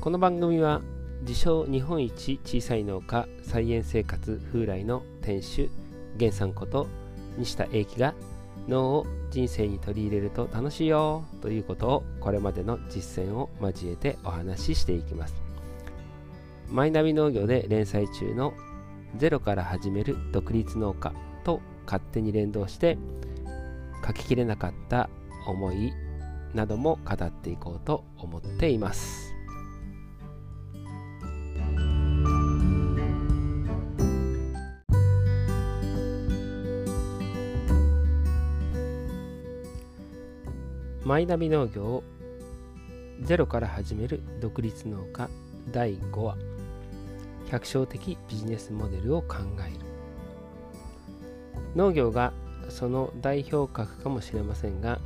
この番組は自称日本一小さい農家菜園生活風来の店主源さんこと西田英樹が脳を人生に取り入れると楽しいよということをこれまでの実践を交えてお話ししていきます。マイナビ農業で連載中のゼロから始める独立農家と勝手に連動して書ききれなかった思いなども語っていこうと思っています。マイナビ農業をゼロから始める独立農家第5話。百姓的ビジネスモデルを考える。農業がその代表格かもしれませんが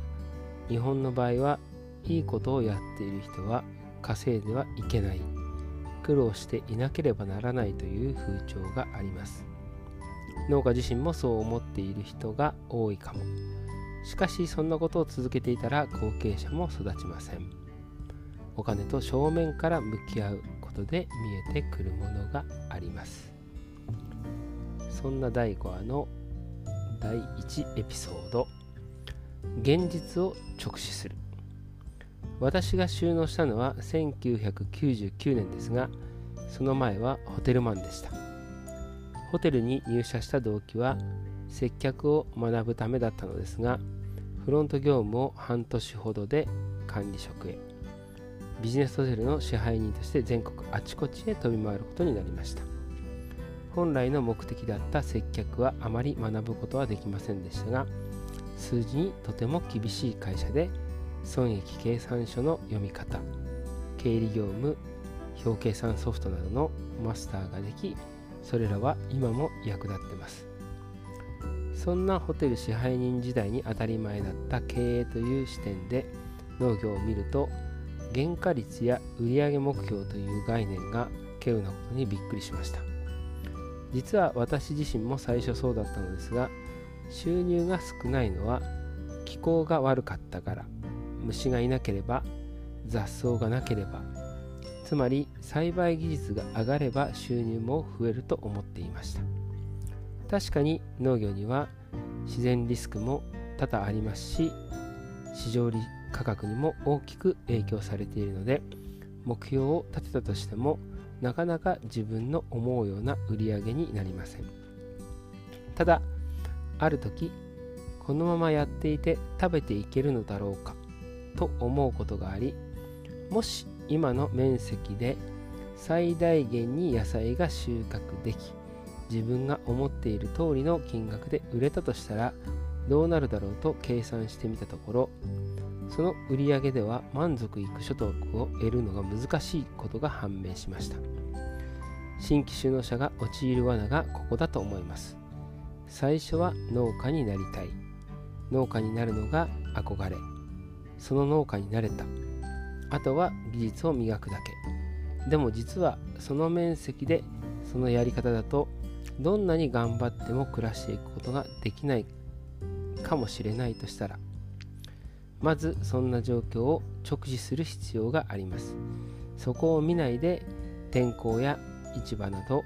日本の場合はいいことをやっている人は稼いではいけない。苦労していなければならないという風潮があります。農家自身もそう思っている人が多いかも。しかしそんなことを続けていたら後継者も育ちません。お金と正面から向き合うことで見えてくるものがあります。そんな第5話の第1エピソード。現実を直視する。私が収納したのは1999年ですがその前はホテルマンでした。ホテルに入社した動機は接客を学ぶためだったのですがフロント業務を半年ほどで管理職へ。ビジネスホテルの支配人として全国あちこちへ飛び回ることになりました。本来の目的だった接客はあまり学ぶことはできませんでしたが数字にとても厳しい会社で損益計算書の読み方経理業務表計算ソフトなどのマスターができそれらは今も役立ってます。そんなホテル支配人時代に当たり前だった経営という視点で農業を見ると原価率や売上目標という概念が稀有なことにびっくりしました。実は私自身も最初そうだったのですが収入が少ないのは気候が悪かったから虫がいなければ雑草がなければつまり栽培技術が上がれば収入も増えると思っていました。確かに農業には自然リスクも多々ありますし市場価格にも大きく影響されているので目標を立てたとしてもなかなか自分の思うような売り上げになりません。ただある時このままやっていて食べていけるのだろうかと思うことがありもし今の面積で最大限に野菜が収穫でき自分が思っている通りの金額で売れたとしたらどうなるだろうと計算してみたところその売り上げでは満足いく所得を得るのが難しいことが判明しました。新規就農者が陥る罠がここだと思います。最初は農家になりたい。農家になるのが憧れ。その農家になれた。あとは技術を磨くだけ。でも実はその面積でそのやり方だとどんなに頑張っても暮らしていくことができないかもしれないとしたらまずそんな状況を直視する必要があります。そこを見ないで天候や市場など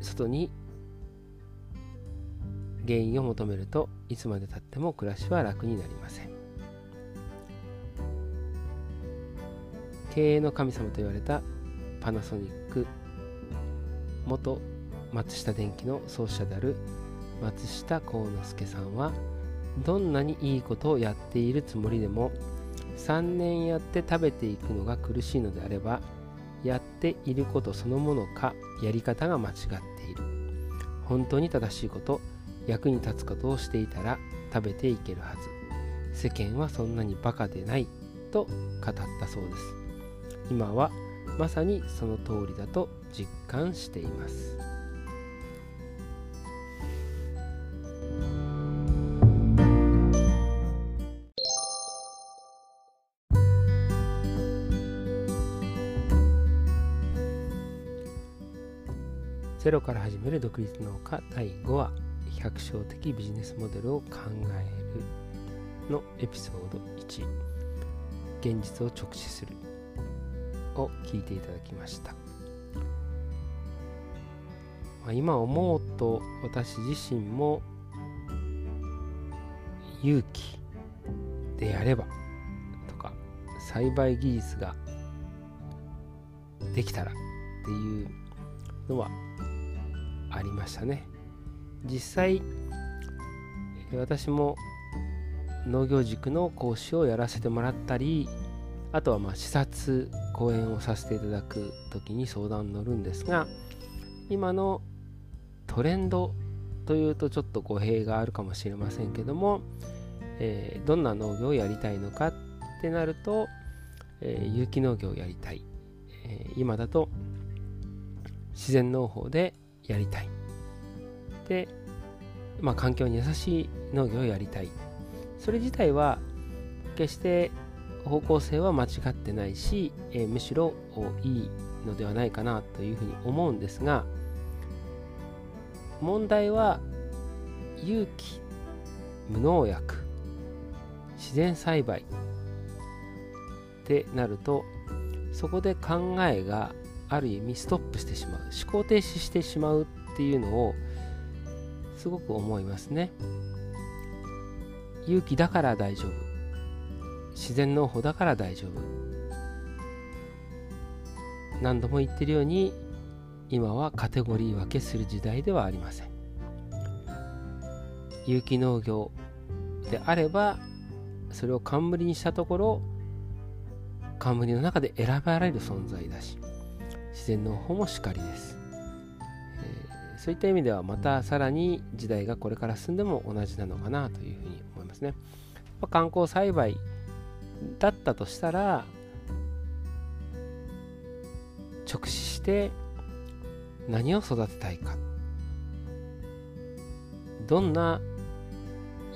外に原因を求めるといつまでたっても暮らしは楽になりません。経営の神様と言われたパナソニック元松下電器の創始者である松下幸之助さんはどんなにいいことをやっているつもりでも3年やって食べていくのが苦しいのであればやっていることそのものかやり方が間違っている。本当に正しいこと役に立つことをしていたら食べていけるはず。世間はそんなにバカでないと語ったそうです。今はまさにその通りだと実感しています。ゼロから始める独立農家第5話百姓的ビジネスモデルを考えるのエピソード1現実を直視する。を聞いていただきました、まあ、今思うと私自身も勇気でやればとか栽培技術ができたらっていうのはありましたね。実際私も農業塾の講師をやらせてもらったりあとはまあ視察講演をさせていただく時に相談に乗るんですが今のトレンドというとちょっと語弊があるかもしれませんけども、えー、どんな農業をやりたいのかってなると、えー、有機農業をやりたい、えー、今だと自然農法でやりたい。で、まあ、環境に優しい農業をやりたい。それ自体は決して方向性は間違ってないし、えー、むしろいいのではないかなというふうに思うんですが問題は有機無農薬自然栽培ってなるとそこで考えがある意味ストップしてしまう思考停止してしまうっていうのをすごく思いますね。勇気だから大丈夫。自然農法だから大丈夫。何度も言ってるように今はカテゴリー分けする時代ではありません。有機農業であればそれを冠にしたところ冠の中で選ばれる存在だし自然の方もしかりです、えー、そういった意味ではまたさらに時代がこれから進んでも同じなのかなというふうに思いますね、まあ、観光栽培だったとしたら直視して何を育てたいか。どんな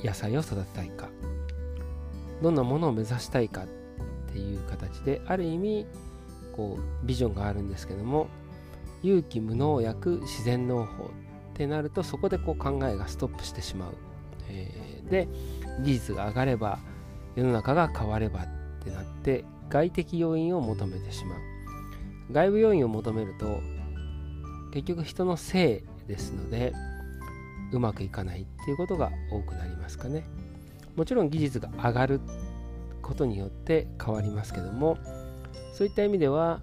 野菜を育てたいか。どんなものを目指したいかっていう形である意味こうビジョンがあるんですけども有機無農薬自然農法ってなるとそこでこう考えがストップしてしまう、えー、で技術が上がれば世の中が変わればってなって外的要因を求めてしまう。外部要因を求めると結局人のせいですのでうまくいかないっていうことが多くなりますかね。もちろん技術が上がることによって変わりますけどもそういった意味では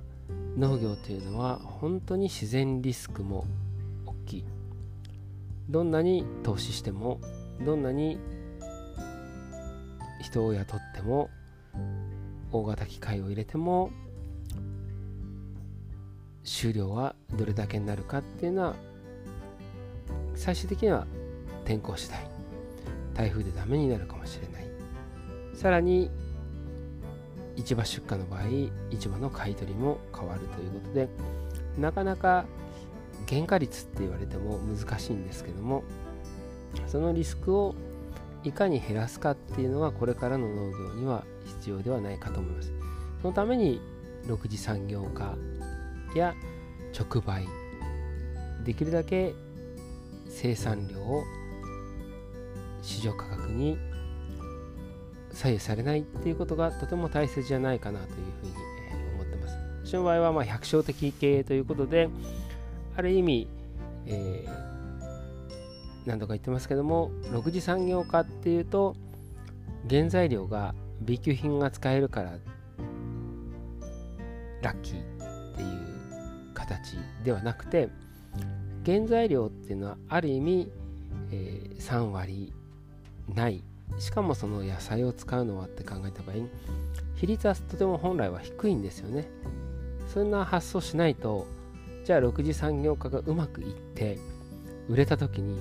農業というのは本当に自然リスクも大きい。どんなに投資してもどんなに人を雇っても大型機械を入れても収量はどれだけになるかっていうのは最終的には天候次第台風でダメになるかもしれない。さらに市場出荷の場合市場の買い取りも変わるということでなかなか原価率って言われても難しいんですけどもそのリスクをいかに減らすかっていうのはこれからの農業には必要ではないかと思いますそのために6次産業化や直売できるだけ生産量を市場価格に左右されないっていうことがとても大切じゃないかなというふうに思ってます。私の場合はま百姓的経営ということである意味、えー、何度か言ってますけども6次産業化っていうと原材料が B 級品が使えるからラッキーっていう形ではなくて原材料っていうのはある意味、えー、3割ない。しかもその野菜を使うのはって考えた場合比率はとても本来は低いんですよね。そんな発想しないとじゃあ6次産業化がうまくいって売れた時に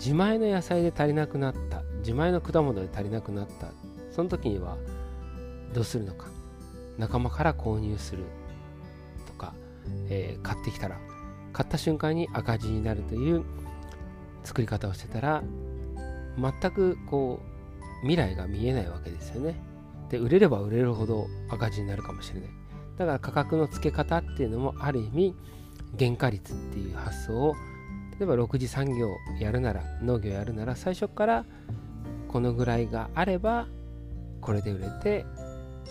自前の野菜で足りなくなった自前の果物で足りなくなったその時にはどうするのか仲間から購入するとか、えー、買ってきたら買った瞬間に赤字になるという作り方をしてたら全くこう未来が見えないわけですよね。で売れれば売れるほど赤字になるかもしれない。だから価格の付け方っていうのもある意味原価率っていう発想を例えば6次産業やるなら農業やるなら最初からこのぐらいがあればこれで売れて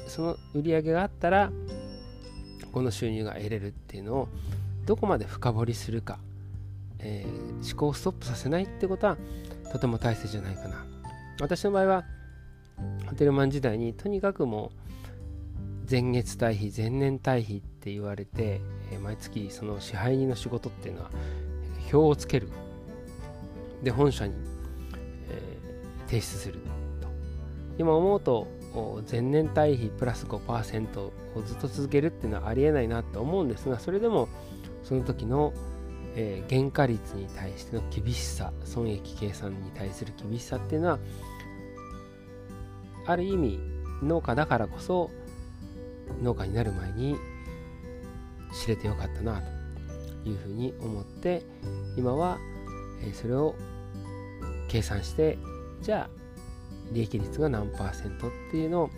その売り上げがあったらこの収入が得れるっていうのをどこまで深掘りするか、えー、思考をストップさせないってことはとても大切じゃないかな。私の場合はホテルマン時代にとにかくもう前月対比前年対比って言われて、えー、毎月その支配人の仕事っていうのは表をつける。で本社に、えー、提出すると。今思うと前年対比プラス5%をずっと続けるっていうのはありえないなと思うんですがそれでもその時の、えー、原価率に対しての厳しさ損益計算に対する厳しさっていうのはある意味農家だからこそ農家になる前に知れてよかったなと。いうふうに思って今はそれを計算してじゃあ利益率が何パーセントっていうのを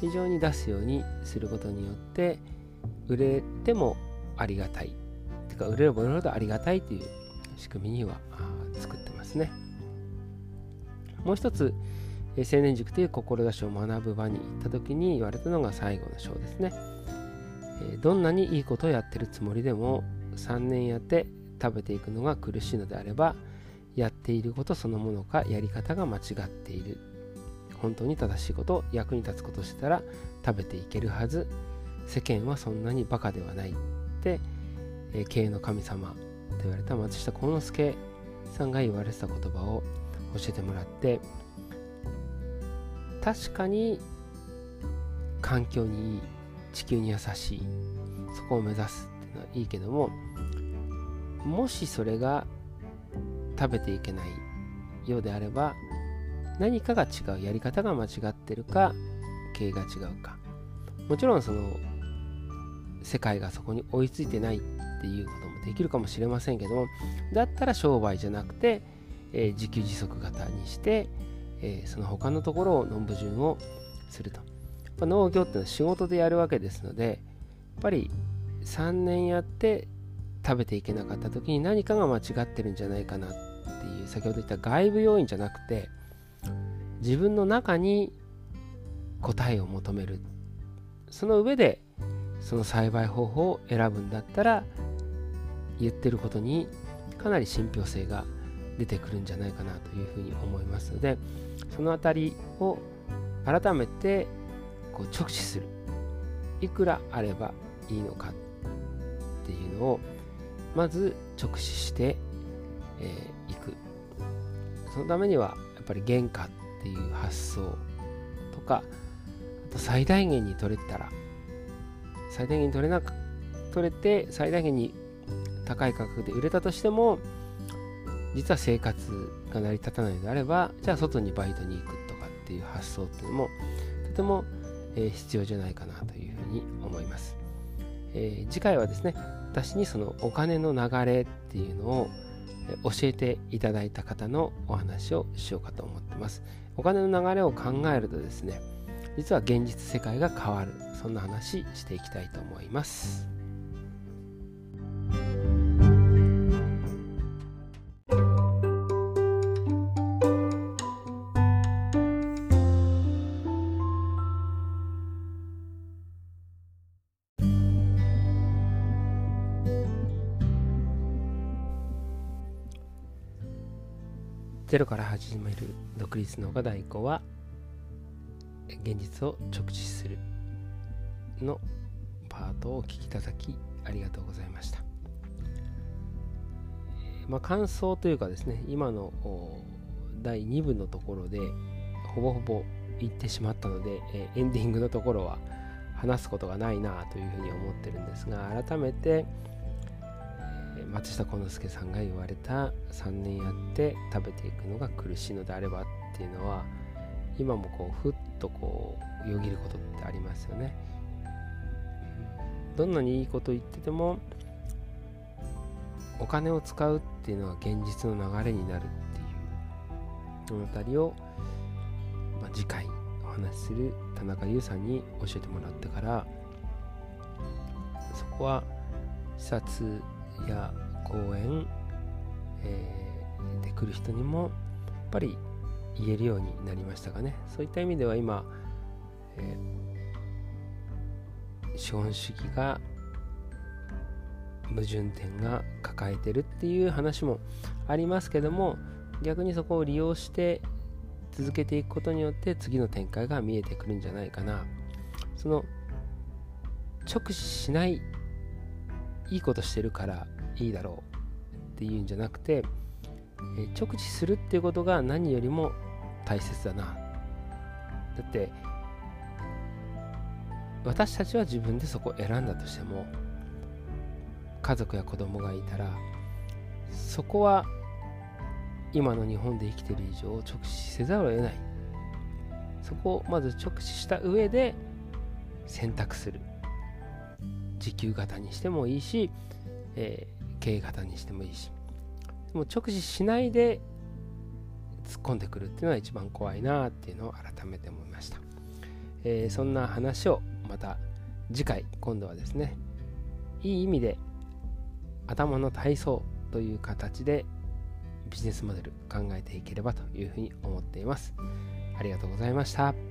非常に出すようにすることによって売れてもありがたい。てか売れれば売れるほどありがたいという仕組みには作ってますね。もう一つ青年塾という志を学ぶ場に行った時に言われたのが最後の章ですね。どんなにいいことをやってるつもりでも3年やって食べていくのが苦しいのであればやっていることそのものかやり方が間違っている。本当に正しいこと役に立つことしたら食べていけるはず。世間はそんなにバカではないって、えー、経営の神様と言われた松下幸之助さんが言われてた言葉を教えてもらって確かに環境にいい地球に優しいそこを目指す。いいいけどももしそれが食べていけないようであれば何かが違うやり方が間違ってるか経営が違うか。もちろんその世界がそこに追いついてないっていうこともできるかもしれませんけどもだったら商売じゃなくて、えー、自給自足型にして、えー、その他のところを論文順をすると、ま、農業っていうのは仕事でやるわけですのでやっぱり3年やって食べていけなかった時に何かが間違ってるんじゃないかなっていう先ほど言った外部要因じゃなくて自分の中に答えを求める。その上でその栽培方法を選ぶんだったら言ってることにかなり信憑性が出てくるんじゃないかなというふうに思いますのでその辺りを改めてこう直視する。いくらあればいいのかっをまず直視してい、えー、く。そのためにはやっぱり原価っていう発想とかあと最大限に取れたら最大限に取れなく取れて最大限に高い価格で売れたとしても実は生活が成り立たないのであればじゃあ外にバイトに行くとかっていう発想っていうのもとても、えー、必要じゃないかなというふうに思います、えー、次回はですね私にそのお金の流れっていうのを教えていただいた方のお話をしようかと思ってます。お金の流れを考えるとですね、実は現実世界が変わる、そんな話していきたいと思います。ゼロから始める独立農家代行は現実を直視するのパートをお聞きいただきありがとうございました。まあ、感想というかですね、今の第2部のところでほぼほぼ言ってしまったので、エンディングのところは話すことがないなというふうに思ってるんですが、改めて松下幸之助さんが言われた3年やって食べていくのが苦しいのであればっていうのは今もこうふっとこうよぎることってありますよね。どんなにいいこと言っててもお金を使うっていうのは現実の流れになるっていうこの辺りを、まあ、次回お話しする田中優さんに教えてもらってからそこは視察や講演、えー、で来る人にもやっぱり言えるようになりましたかね。そういった意味では今、えー、資本主義が矛盾点が抱えてるっていう話もありますけども逆にそこを利用して続けていくことによって次の展開が見えてくるんじゃないかな。その直視しないいいことしてるからいいだろうっていうんじゃなくて直視するっていうことが何よりも大切だな。だって私たちは自分でそこを選んだとしても家族や子供がいたらそこは今の日本で生きてる以上直視せざるを得ない。そこをまず直視した上で選択する。時給型にしてもいいし、えー、経営型にしてもいいしでも直視しないで突っ込んでくるっていうのは一番怖いなっていうのを改めて思いました、えー、そんな話をまた次回今度はですねいい意味で頭の体操という形でビジネスモデル考えていければというふうに思っています。ありがとうございました。